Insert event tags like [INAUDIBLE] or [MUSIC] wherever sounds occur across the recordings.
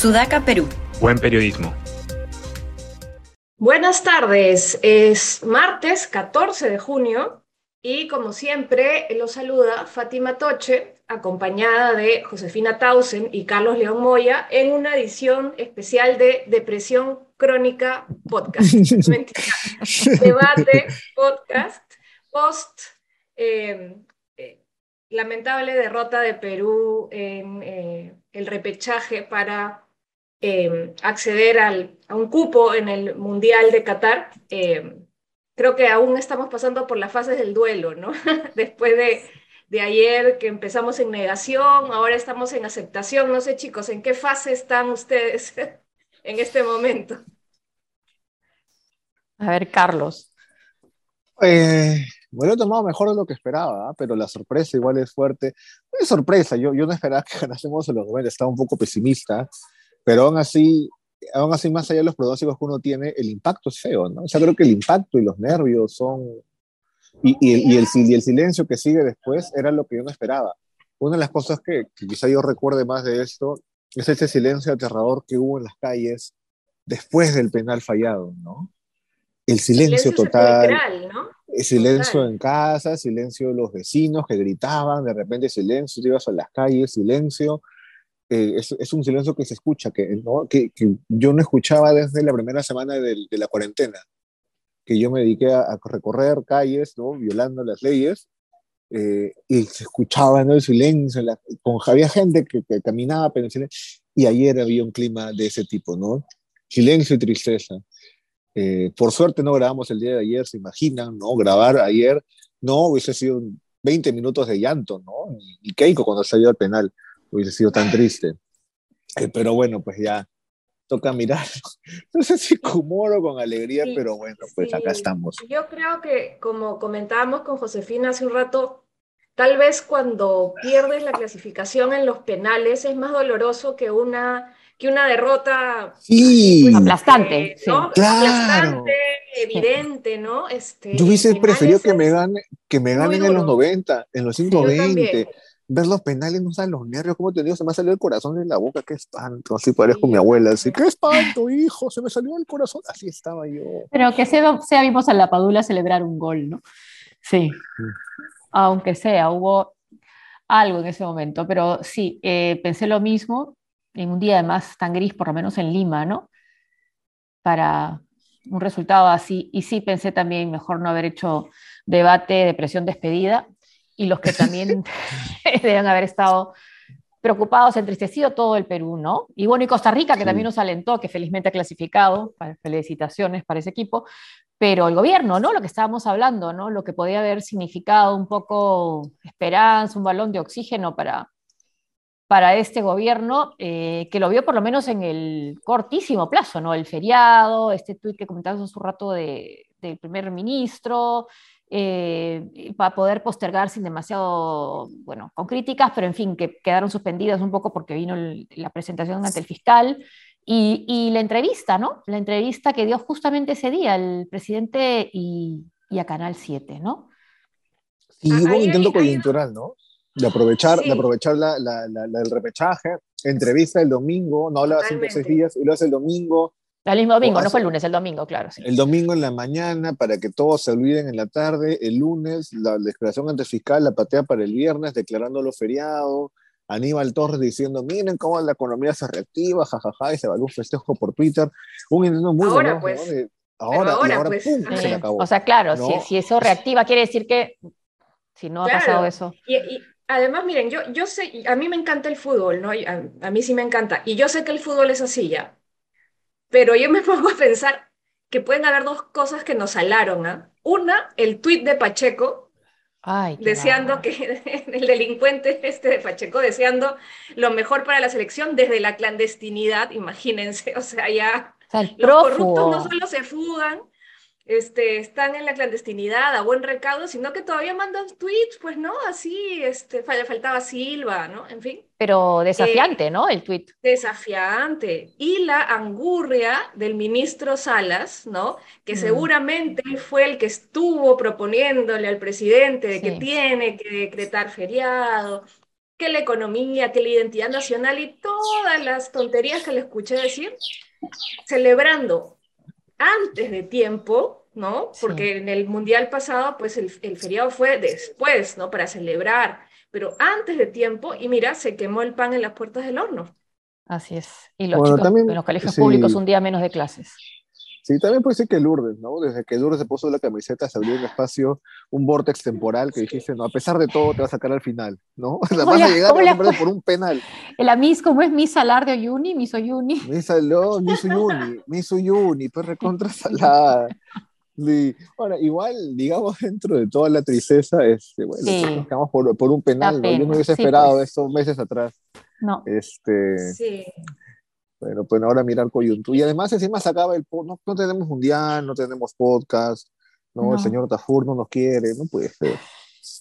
Sudaca, Perú. Buen periodismo. Buenas tardes, es martes 14 de junio y como siempre los saluda Fátima Toche, acompañada de Josefina Tausen y Carlos León Moya en una edición especial de Depresión Crónica Podcast. [LAUGHS] Debate Podcast post eh, eh, lamentable derrota de Perú en eh, el repechaje para eh, acceder al, a un cupo en el Mundial de Qatar. Eh, creo que aún estamos pasando por las fases del duelo, ¿no? [LAUGHS] Después de, de ayer que empezamos en negación, ahora estamos en aceptación. No sé, chicos, ¿en qué fase están ustedes [LAUGHS] en este momento? A ver, Carlos. Eh, lo he tomado mejor de lo que esperaba, ¿ah? pero la sorpresa igual es fuerte. No es sorpresa, yo, yo no esperaba que ganásemos en los 90, estaba un poco pesimista, pero aún así, aún así, más allá de los pronósticos que uno tiene, el impacto es feo, ¿no? O sea, creo que el impacto y los nervios son... Y, y, el, y, el, y el silencio que sigue después era lo que yo no esperaba. Una de las cosas que, que quizá yo recuerde más de esto es ese silencio aterrador que hubo en las calles después del penal fallado, ¿no? El silencio, silencio total. ¿no? El silencio total. en casa, silencio de los vecinos que gritaban, de repente silencio, te ibas a las calles, silencio. Eh, es, es, un silencio que se escucha, que, ¿no? que, que, yo no escuchaba desde la primera semana de, de la cuarentena, que yo me dediqué a, a recorrer calles, ¿no? violando las leyes, eh, y se escuchaba ¿no? el silencio, la, con, había gente que, que caminaba, pero y ayer había un clima de ese tipo, ¿no? Silencio y tristeza. Eh, por suerte no grabamos el día de ayer, se imaginan, ¿no? Grabar ayer no hubiese sido 20 minutos de llanto, ¿no? Y Keiko cuando salió al penal hubiese sido tan triste. [LAUGHS] Eh, pero bueno, pues ya toca mirar. [LAUGHS] No sé si con humor o con alegría, sí, pero bueno, pues sí. acá estamos. Yo creo que, como comentábamos con Josefina hace un rato, tal vez cuando pierdes la clasificación en los penales es más doloroso que una que una derrota sí. pues, aplastante, eh, ¿no? claro. aplastante, evidente, ¿no? Este, Yo hubiese preferido que me, gane, que me ganen en los 90, en los 120. Ver los penales, no saben los nervios, cómo te digo, se me ha salido el corazón de la boca, qué espanto, así parezco sí. mi abuela, así, qué espanto, hijo, se me salió el corazón, así estaba yo. Pero que sea, sea vimos a la Padula celebrar un gol, ¿no? Sí, aunque sea, hubo algo en ese momento, pero sí, eh, pensé lo mismo, en un día además tan gris, por lo menos en Lima, ¿no? Para un resultado así. Y sí pensé también mejor no haber hecho debate de presión despedida y los que también [LAUGHS] [LAUGHS] deben haber estado preocupados, entristecido todo el Perú, ¿no? Y bueno, y Costa Rica, que sí. también nos alentó, que felizmente ha clasificado, felicitaciones para ese equipo, pero el gobierno, ¿no? Lo que estábamos hablando, ¿no? Lo que podía haber significado un poco esperanza, un balón de oxígeno para, para este gobierno, eh, que lo vio por lo menos en el cortísimo plazo, ¿no? El feriado, este tuit que comentamos hace un rato de, del primer ministro, eh, para poder postergar sin demasiado, bueno, con críticas, pero en fin, que quedaron suspendidas un poco porque vino el, la presentación ante el fiscal y, y, la entrevista, ¿no? La entrevista que dio justamente ese día el presidente y, y a Canal 7, ¿no? Y hubo un intento coyuntural, ¿no? De aprovechar, sí. de aprovechar la, la, la, la, el repechaje, entrevista el domingo, no hablaba cinco o seis días, y lo hace el domingo, el mismo domingo, no fue el lunes, el domingo, claro. Sí. El domingo en la mañana, para que todos se olviden en la tarde. El lunes, la declaración ante el fiscal la patea para el viernes, declarándolo feriado. Aníbal Torres diciendo, miren cómo la economía se reactiva, jajaja, ja, ja, y se va un festejo por Twitter. Un intento muy ahora, bueno, pues, ahora, ahora, ahora pues, pum, se le acabó. O sea, claro, ¿no? si, si, eso reactiva, quiere decir que si no claro. ha pasado eso. Y, y, además, miren, yo, yo sé, a mí me encanta el fútbol, ¿no? A, a mí sí me encanta. Y yo sé que el fútbol es así ya pero yo me [LAUGHS] pongo a pensar que pueden haber dos cosas que nos salaron. ¿eh? Una, el tuit de Pacheco, Ay, deseando que [LAUGHS] el delincuente este de Pacheco, deseando lo mejor para la selección desde la clandestinidad, imagínense, [LAUGHS] o sea, ya o sea, los corruptos no solo se fugan, este, están en la clandestinidad a buen recaudo, sino que todavía mandan tweets, pues, ¿no? Así, este, faltaba Silva, ¿no? En fin. Pero desafiante, eh, ¿no? El tweet. Desafiante. Y la angurria del ministro Salas, ¿no? Que mm. seguramente fue el que estuvo proponiéndole al presidente de sí. que tiene que decretar feriado, que la economía, que la identidad nacional y todas las tonterías que le escuché decir, celebrando antes de tiempo, ¿no? Porque en el mundial pasado, pues el, el, feriado fue después, ¿no? Para celebrar, pero antes de tiempo, y mira, se quemó el pan en las puertas del horno. Así es. Y los chicos en los colegios públicos un día menos de clases. Sí, también puede ser que Lourdes, ¿no? Desde que Lourdes se puso la camiseta se abrió un espacio, un vortex temporal que dijiste, no, a pesar de todo te va a sacar al final, ¿no? [LAUGHS] La vas a llegar a por un penal. El amis, ¿cómo es Miss Salar de Oyuni? Miss Oyuni. Miss Oyuni, Miss Oyuni, pues recontra [LAUGHS] salada. Ahora, igual, digamos, [LAUGHS] dentro de toda la tristeza, este, bueno, sí. por, por, un penal, ¿no? Yo no hubiese esperado pues. esto meses atrás. No. Este, sí. Bueno, pues ahora mirar coyuntura. Y además encima sacaba el... No, no tenemos mundial, no tenemos podcast, ¿no? El señor Tafur no nos quiere, no puede ser.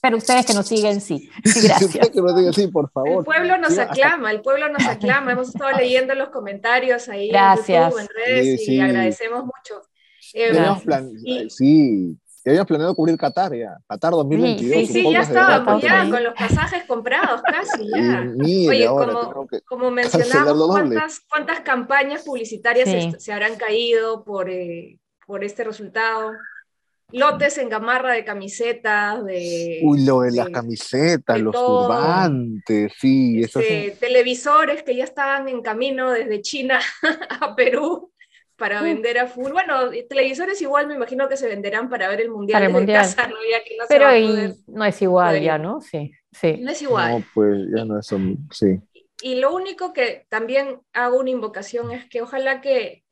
Pero ustedes que nos siguen, sí. [LAUGHS] Gracias. que nos siguen, sí, por favor. El pueblo nos aclama, el pueblo nos aclama. Hemos estado leyendo los comentarios ahí Gracias. en YouTube, en redes, y agradecemos mucho. Eh, sí, habíamos planeado cubrir Qatar ya, Qatar 2022. Sí, sí, ya estábamos ya con los pasajes comprados casi ya. Oye, como, como [LAUGHS] mencionamos, ¿cuántas, ¿cuántas, campañas publicitarias se, habrán caído por, eh, por este resultado? Lotes en gamarra de camisetas, de... Uy, lo de, las camisetas, los turbantes, sí. Este, televisores que ya estaban en camino desde China [LAUGHS] a Perú para vender a full. Bueno, televisores igual me imagino que se venderán para ver el mundial. Para mundial. Casa, ¿no? Pero no es igual ya, ¿no? Sí, sí. No es igual. No, pues ya no es, sí. Y lo único que también hago una invocación es que ojalá que,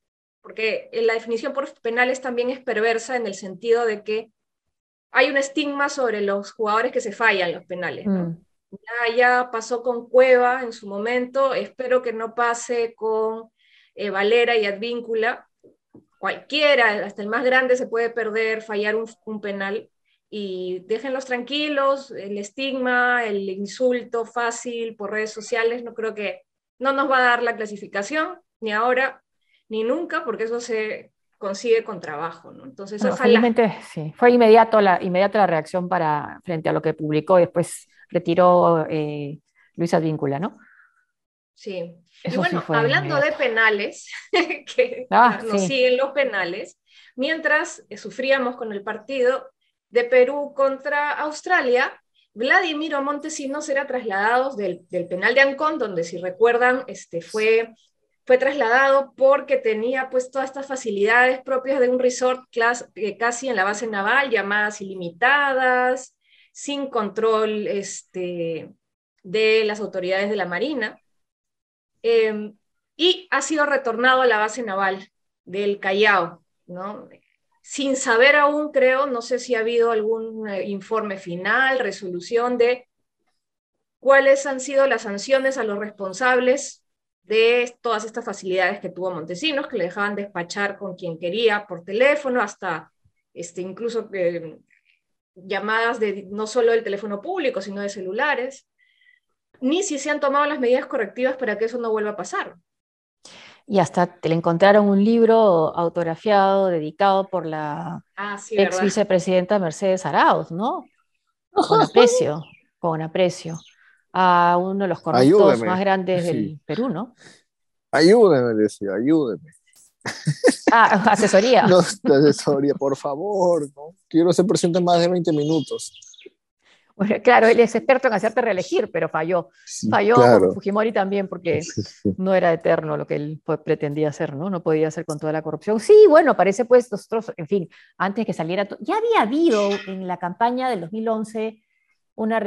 porque la definición por penales también es perversa en el sentido de que hay un estigma sobre los jugadores que se fallan los penales. ¿no? Mm. Ya, ya pasó con Cueva en su momento, espero que no pase con eh, Valera y Advíncula, cualquiera, hasta el más grande se puede perder, fallar un, penal y déjenlos tranquilos, el estigma, el insulto fácil por redes sociales, no creo que no nos va a dar la clasificación, ni ahora, ni nunca, porque eso se consigue con trabajo, ¿no? Entonces, sí, fue inmediato la, inmediata la reacción para, frente a lo que publicó y después retiró eh, Luis Advíncula, ¿no? Sí, y bueno, hablando de penales, [LAUGHS] que ah, nos siguen los penales, mientras eh, sufríamos con el partido de Perú contra Australia, Vladimiro Montesinos será trasladado del, penal de Ancón, donde si recuerdan, este, fue, fue trasladado porque tenía pues todas estas facilidades propias de un resort eh, casi en la base naval, llamadas ilimitadas, sin control este, de las autoridades de la Marina. Em, y ha sido retornado a la base naval del Callao. Sin saber aún, creo, no sé si ha habido algún eh, informe final, resolución de cuáles han sido las sanciones a los responsables de todas estas facilidades que tuvo Montesinos, que le dejaban despachar con quien quería por teléfono, hasta este, incluso eh, llamadas de no solo del teléfono público, sino de celulares ni si se han tomado las medidas correctivas para que eso no vuelva a pasar. Y hasta te le encontraron un libro autografiado dedicado por la ah, ex vicepresidenta Mercedes Arauz, ¿no? [LAUGHS] Con aprecio, con aprecio a uno de los corruptos más grandes del Perú, ¿no? Ayúdeme, decía, ayúdeme. Ah, asesoría. [LAUGHS] No, asesoría, por favor, ¿no? Quiero ser presidente más de 20 minutos. Claro, él es experto en hacerte reelegir, pero falló. falló Fujimori también porque no era eterno lo que él pretendía hacer, ¿no? No podía hacer con toda la corrupción. Sí, bueno, parece pues nosotros, en fin, antes que saliera, ya había habido en la campaña del 2011 una,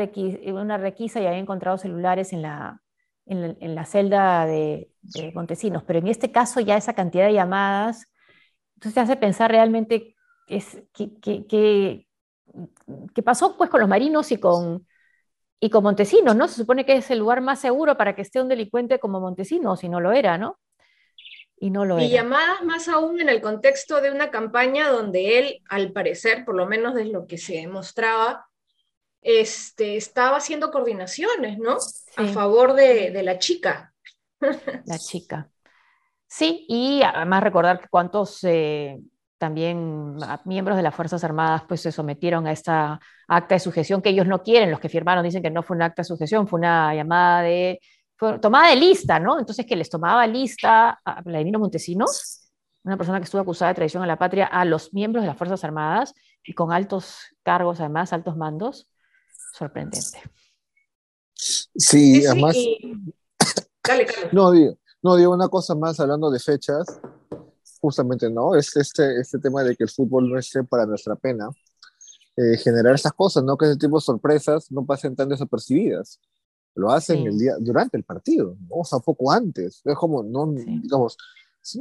una requisa y había encontrado celulares en la, en la, celda de, Montesinos, pero en este caso ya esa cantidad de llamadas, entonces te hace pensar realmente es, que ¿Qué pasó pues con los marinos y con, y con Montesinos, ¿no? Se supone que es el lugar más seguro para que esté un delincuente como Montesinos, y no lo era, ¿no? Y no lo y llamadas más aún en el contexto de una campaña donde él, al parecer, por lo menos de lo que se mostraba, este, estaba haciendo coordinaciones, ¿no? A favor de, de la chica. La chica. Sí, y además recordar que cuántos eh, también miembros de las Fuerzas Armadas pues se sometieron a esta acta de sujeción que ellos no quieren, los que firmaron dicen que no fue un acta de sujeción, fue una llamada de, tomada de lista, ¿no? Entonces que les tomaba lista a Vladimiro Montesinos, una persona que estuvo acusada de traición a la patria, a los miembros de las Fuerzas Armadas y con altos cargos, además, altos mandos, sorprendente. Sí, además... [COUGHS] No, digo, no, digo una cosa más hablando de fechas justamente, ¿no? Es este, este tema de que el fútbol no esté para nuestra pena. Eh, generar estas cosas, ¿no? Que ese tipo de sorpresas no pasen tan desapercibidas. Lo hacen el día, durante el partido, ¿no? o sea, poco antes. Es como, no, digamos,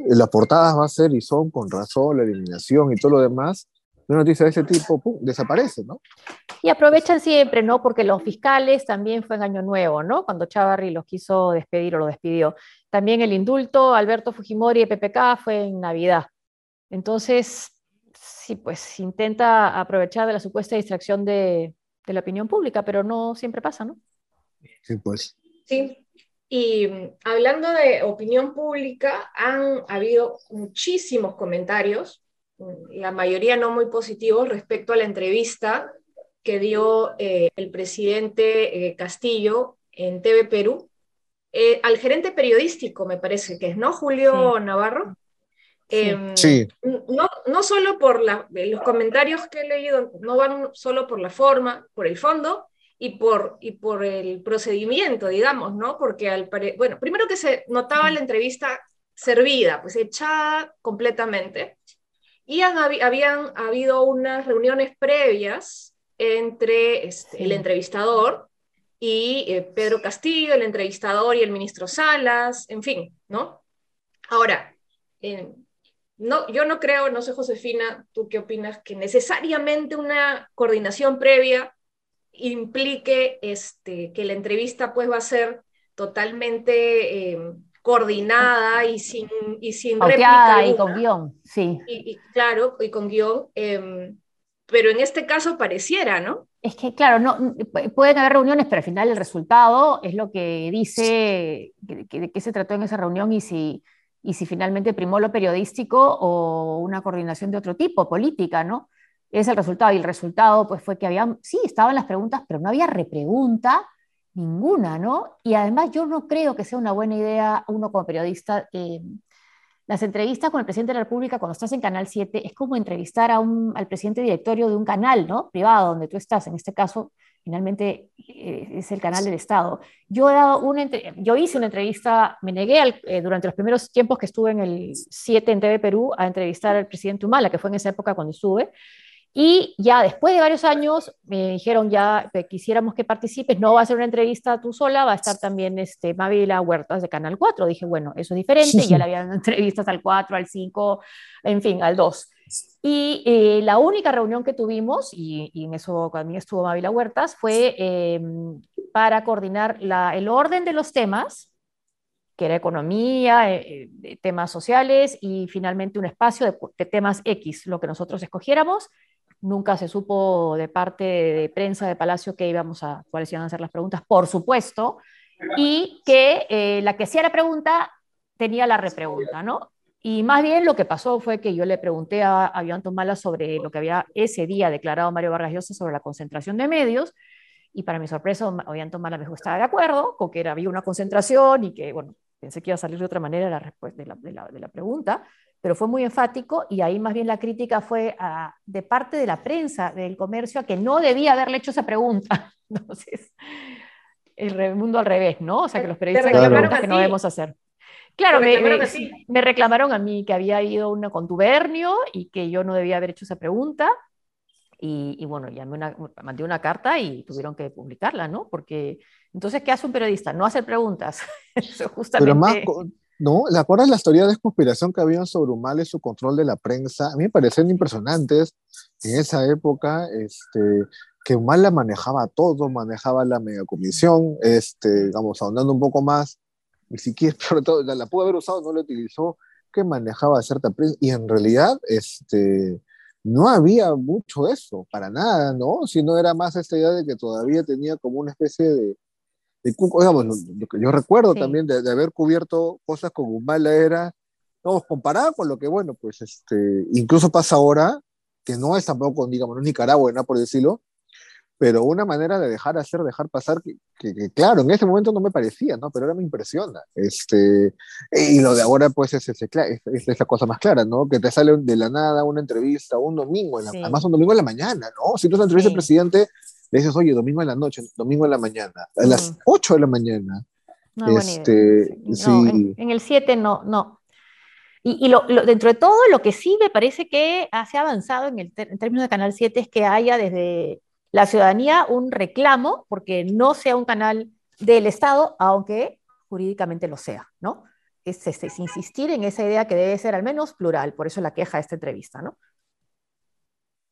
la portada va a ser y son con razón, la eliminación y todo lo demás, una noticia de ese tipo desaparece, ¿no? Y aprovechan siempre, ¿no? Porque los fiscales también fue en Año Nuevo, ¿no? Cuando Chavarri los quiso despedir o lo despidió. También el indulto Alberto Fujimori de PPK fue en Navidad. Entonces, sí, pues intenta aprovechar de la supuesta distracción de, de la opinión pública, pero no siempre pasa, ¿no? Sí, pues. Sí, y mm, hablando de opinión pública, han habido muchísimos comentarios la mayoría no muy positivos respecto a la entrevista que dio eh, el presidente eh, Castillo en TV Perú, eh, al gerente periodístico, me parece que es, ¿no? Julio Navarro. Em, sí. No, no solo por los comentarios que he leído, no van solo por la forma, por el fondo y por, y por el procedimiento, digamos, ¿no? Porque, al bueno, primero que se notaba la entrevista servida, pues echada completamente y habían habido unas reuniones previas entre este, el entrevistador y eh, Pedro Castillo, el entrevistador y el ministro Salas, en fin, ¿no? Ahora, no, yo no creo, no sé Josefina, tú qué opinas, que necesariamente una coordinación previa implique este, que la entrevista pues va a ser totalmente... Eh, coordinada y sin, y sin réplica. y con guion, sí. Y, claro, y con guion, em, pero en este caso pareciera, ¿no? Es que, claro, no, pueden haber reuniones, pero al final el resultado es lo que dice de qué se trató en esa reunión y si, y si finalmente primó lo periodístico o una coordinación de otro tipo, política, ¿no? Es el resultado. Y el resultado pues, fue que había, sí, estaban las preguntas, pero no había repregunta ninguna, ¿no? Y además yo no creo que sea una buena idea uno como periodista. Eh, las entrevistas con el presidente de la República cuando estás en Canal 7 es como entrevistar a un, al presidente directorio de un canal, ¿no? Privado, donde tú estás. En este caso, finalmente eh, es el canal del Estado. Yo, he dado una, yo hice una entrevista, me negué eh, durante los primeros tiempos que estuve en el 7 en TV Perú a entrevistar al presidente Humala, que fue en esa época cuando estuve. Y ya después de varios años me dijeron ya que quisiéramos que participes, no va a ser una entrevista tú sola, va a estar también este, Mavila Huertas de Canal 4. Dije, bueno, eso es diferente, ya le [LAUGHS] habían entrevistas al 4, al 5, en fin, al 2. Y eh, la única reunión que tuvimos, y, en eso también estuvo Mavila Huertas, fue em, para coordinar la, el orden de los temas, que era economía, eh, eh, temas sociales y finalmente un espacio de, de, temas X, lo que nosotros escogiéramos, Nunca se supo de parte de prensa de Palacio que íbamos a, cuáles iban a ser las preguntas, por supuesto, y que eh, la que hacía la pregunta tenía la repregunta, ¿no? Y más bien lo que pasó fue que yo le pregunté a, a Tomala sobre lo que había ese día declarado Mario Vargas Llosa sobre la concentración de medios, y para mi sorpresa, Ollanta Tomala me dijo estaba de acuerdo con que había una concentración y que, bueno, pensé que iba a salir de otra manera la respuesta de la pregunta, pero fue muy enfático y ahí más bien la crítica fue de parte de la prensa, del comercio, a que no debía haberle hecho esa pregunta. [LAUGHS] Entonces, el mundo al revés, ¿no? O sea, que los periodistas que no debemos hacer. Claro, me, me, reclamaron a mí que había habido un contubernio y que yo no debía haber hecho esa pregunta. Y, bueno, ya me mandé una carta y tuvieron que publicarla, ¿no? Porque entonces, ¿qué hace un periodista? No hacer preguntas. [LAUGHS] Pero más, ¿no? ¿Le acuerdas las teorías de conspiración que habían sobre Humala y su control de la prensa? A mí me parecían impresionantes en esa época, este, que Humala manejaba todo, manejaba la megacomisión, este, digamos, ahondando un poco más, ni siquiera, [LAUGHS] sobre todo, la, pudo haber usado, no la utilizó, que manejaba cierta prensa, y en realidad, este, no había mucho eso, para nada, ¿no? Sino era más esta idea de que todavía tenía como una especie de digamos, lo, que yo recuerdo también de, haber cubierto cosas con Humala era No, comparada con lo que, bueno, pues este, incluso pasa ahora, que no es tampoco, digamos, no es Nicaragua, ¿no? por decirlo, pero una manera de dejar hacer, dejar pasar, que, que, claro, en ese momento no me parecía, ¿no? Pero ahora me impresiona. Este, y lo de ahora, pues, es, es, es, es, la cosa más clara, ¿no? Que te sale de la nada una entrevista un domingo, en la, además un domingo en la mañana, ¿no? Si tú estás entrevista sí. al presidente, le dices, oye, domingo en la noche, domingo en la mañana, a mm. las 8 de la mañana. No, este, no, sí. en, en, el 7 no, no. Y, y lo, lo, dentro de todo, lo que sí me parece que se ha avanzado en, el, en términos de Canal 7 es que haya desde la ciudadanía un reclamo porque no sea un canal del Estado, aunque jurídicamente lo sea, ¿no? Es, es, es, insistir en esa idea que debe ser al menos plural, por eso la queja de esta entrevista, ¿no?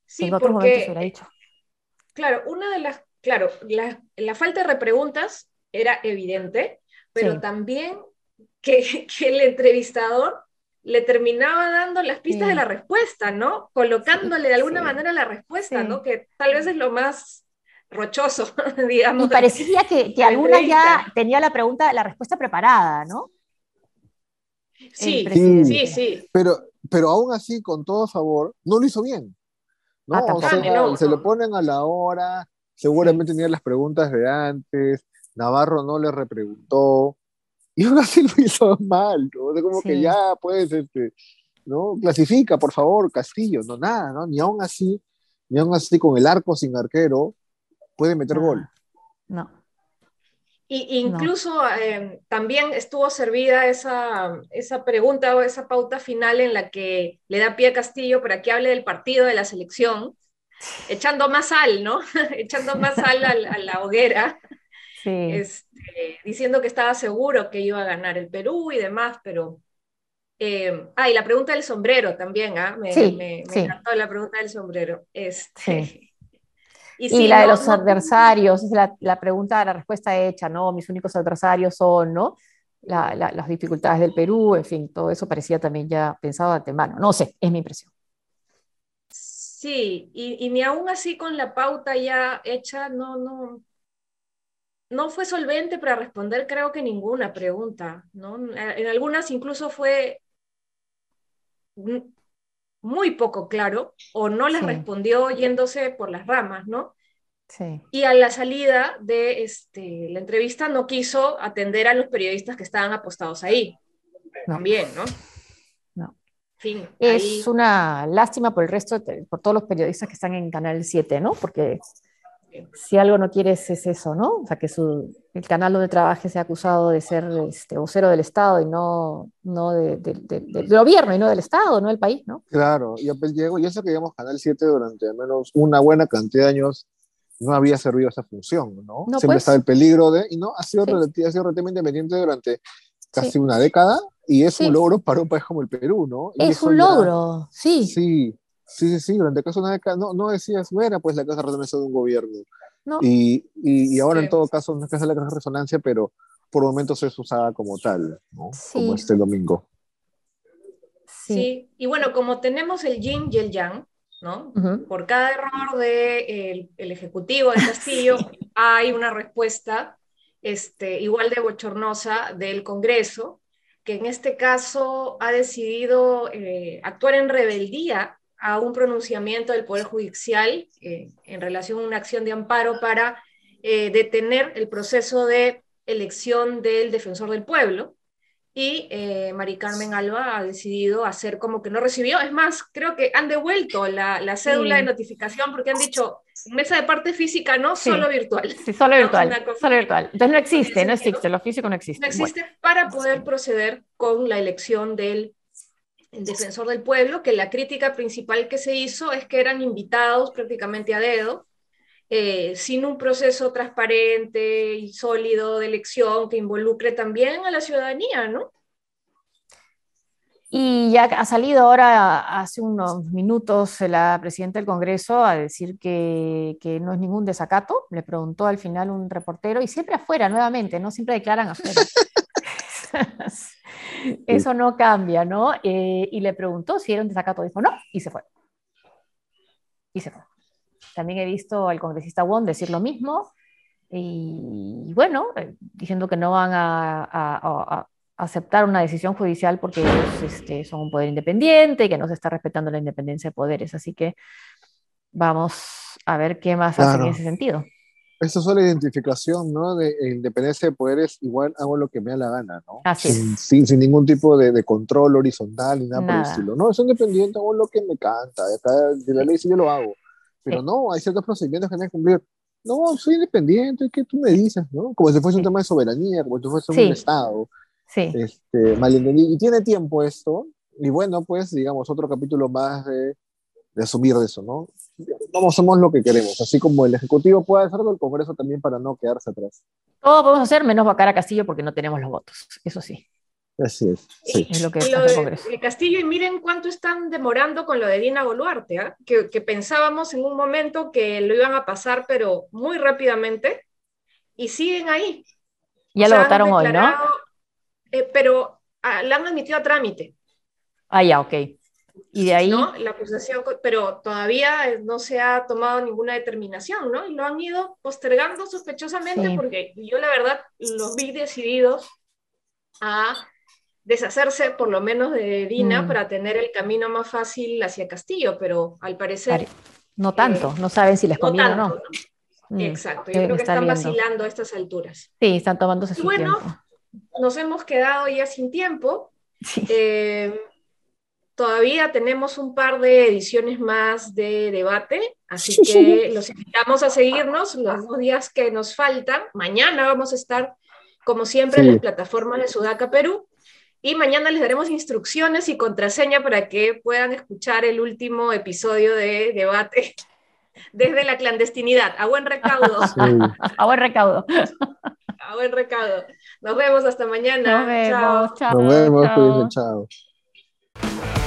Sí, en otros porque, momentos hubiera dicho. Claro, una de las, claro, la, la falta de repreguntas era evidente, pero sí. también que, [LAUGHS] que el entrevistador le terminaba dando las pistas sí. de la respuesta, ¿no? Colocándole de alguna sí. manera la respuesta, sí. ¿no? Que tal vez es lo más rochoso, [LAUGHS] digamos. Y parecía que, que [LAUGHS] alguna ya tenía la pregunta, la respuesta preparada, ¿no? Sí, sí, sí. Pero, pero aún así, con todo favor, no lo hizo bien. ¿No? Ah, o sea, no, se lo ponen a la hora, seguramente tenía las preguntas de antes, Navarro no le repreguntó, y aún así lo hizo mal, ¿no? De como sí. que ya, pues, este, ¿no? Clasifica, por favor, Castillo, no, nada, ¿no? Ni aún así, ni aún así con el arco sin arquero, puede meter no. gol. No. Y incluso no. eh, también estuvo servida esa, esa pregunta o esa pauta final en la que le da pie a Castillo para que hable del partido de la selección, [LAUGHS] echando más sal, ¿no? [LAUGHS] echando más sal a, a la hoguera. [LAUGHS] Sí. Este, diciendo que estaba seguro que iba a ganar el Perú y demás, pero... Eh, ah, y la pregunta del sombrero también, ¿ah? Me, sí, me, me sí. encantó la pregunta del sombrero. Este, Y, la no, de los no, adversarios, es la, la, pregunta, la respuesta hecha, ¿no? Mis únicos adversarios son, ¿no? La, la, las dificultades del Perú, en fin, todo eso parecía también ya pensado de antemano. No sé, es mi impresión. Sí, y, y, ni aún así con la pauta ya hecha, no, no, no fue solvente para responder creo que ninguna pregunta, ¿no? En algunas incluso fue muy poco claro o no les sí. respondió yéndose por las ramas, ¿no? Sí. Y a la salida de este, la entrevista no quiso atender a los periodistas que estaban apostados ahí. No. También, ¿no? No. Fin, es ahí... una lástima por el resto, por todos los periodistas que están en Canal 7, ¿no? Porque si algo no quieres es eso, ¿no? O sea, que su, el canal donde trabaje sea acusado de ser este, vocero del Estado y no, no de, de, de, del gobierno y no del Estado, no del país, ¿no? Claro, y, Diego, y eso que digamos Canal 7 durante al menos una buena cantidad de años no había servido esa función, ¿no? no Siempre pues, estaba el peligro de, y no, ha sido, sí. ha sido relativamente independiente durante casi sí. una década y es sí. un logro para un país como el Perú, ¿no? Y es un logro, ya, sí. Sí, Sí, sí, sí, durante caso una década no, no decías, bueno, pues la casa de resonancia de un gobierno. No. Y, y, y, ahora sí. en todo caso no es que sea la casa de resonancia, pero por momentos es usada como tal, ¿no? Sí. Como este domingo. Sí. sí. y bueno, como tenemos el yin y el yang, ¿no? Uh -huh. Por cada error del de el, el Ejecutivo de Castillo [LAUGHS] hay una respuesta este, igual de bochornosa del Congreso, que en este caso ha decidido eh, actuar en rebeldía a un pronunciamiento del Poder Judicial eh, en relación a una acción de amparo para eh, detener el proceso de elección del defensor del pueblo. Y eh, Mari Carmen Alba ha decidido hacer como que no recibió. Es más, creo que han devuelto la, la cédula sí. de notificación porque han dicho, mesa de parte física no, sí. solo virtual. Sí, solo virtual, no, solo virtual. Entonces no existe, no existe, lo físico no existe. No existe bueno. para poder proceder con la elección del el defensor del pueblo, que la crítica principal que se hizo es que eran invitados prácticamente a dedo, eh, sin un proceso transparente y sólido de elección que involucre también a la ciudadanía, ¿no? Y ya ha salido ahora, hace unos minutos, la presidenta del Congreso a decir que, que, no es ningún desacato. Le preguntó al final un reportero, y siempre afuera, nuevamente, no siempre declaran afuera. [LAUGHS] [LAUGHS] Eso no cambia, ¿no? Eh, y le preguntó si era un desacato, dijo no, y se fue. Y se fue. También he visto al congresista Wong decir lo mismo, y bueno, eh, diciendo que no van a, a, a, aceptar una decisión judicial porque ellos este, son un poder independiente y que no se está respetando la independencia de poderes. Así que vamos a ver qué más hace en ese sentido. Eso es la identificación, ¿no? De independencia de poderes, igual hago lo que me da la gana, ¿no? Así sin, sin, sin, ningún tipo de, de, control horizontal ni nada, por el estilo. No, es independiente, hago lo que me canta. De la ley sí yo lo hago. Pero no, hay ciertos procedimientos que hay que cumplir. No, soy independiente, ¿qué tú me dices? ¿no? Como si fuese un tema de soberanía, como si fuese un Estado. Sí. Este, malentendido. Y tiene tiempo esto. Y bueno, pues, digamos, otro capítulo más de, de asumir eso, ¿no? No somos lo que queremos. Así como el Ejecutivo puede hacerlo, el Congreso también para no quedarse atrás. Todo podemos hacer menos vacar a Castillo porque no tenemos los votos. Eso sí. Así es. Sí. Es lo que lo de, Castillo, y miren cuánto están demorando con lo de Dina Boluarte, ¿eh? que, que, pensábamos en un momento que lo iban a pasar, pero muy rápidamente, y siguen ahí. Ya o lo sea, votaron hoy, ¿no? Eh, pero ah, la han admitido a trámite. Ah, ya, ok. Y de ahí. ¿no? La acusación, pero todavía no se ha tomado ninguna determinación, ¿no? Y lo han ido postergando sospechosamente, sí. porque yo la verdad los vi decididos a deshacerse por lo menos de Dina mm. para tener el camino más fácil hacia Castillo, pero al parecer... No tanto, eh, no saben si les conviene no o no. ¿no? Mm. Exacto, yo creo que están viendo. vacilando a estas alturas. Sí, están tomándose su bueno, tiempo. nos hemos quedado ya sin tiempo. Sí. Eh, todavía tenemos un par de ediciones más de debate, así que los invitamos a seguirnos los dos días que nos faltan. Mañana vamos a estar, como siempre, sí. en las plataformas de Sudaca Perú y mañana les daremos instrucciones y contraseña para que puedan escuchar el último episodio de debate [LAUGHS] desde la clandestinidad. A buen recaudo. [LAUGHS] Sí. A buen recaudo. A buen recaudo. Nos vemos hasta mañana. Nos vemos. Chao. chao Nos vemos. chao. chao.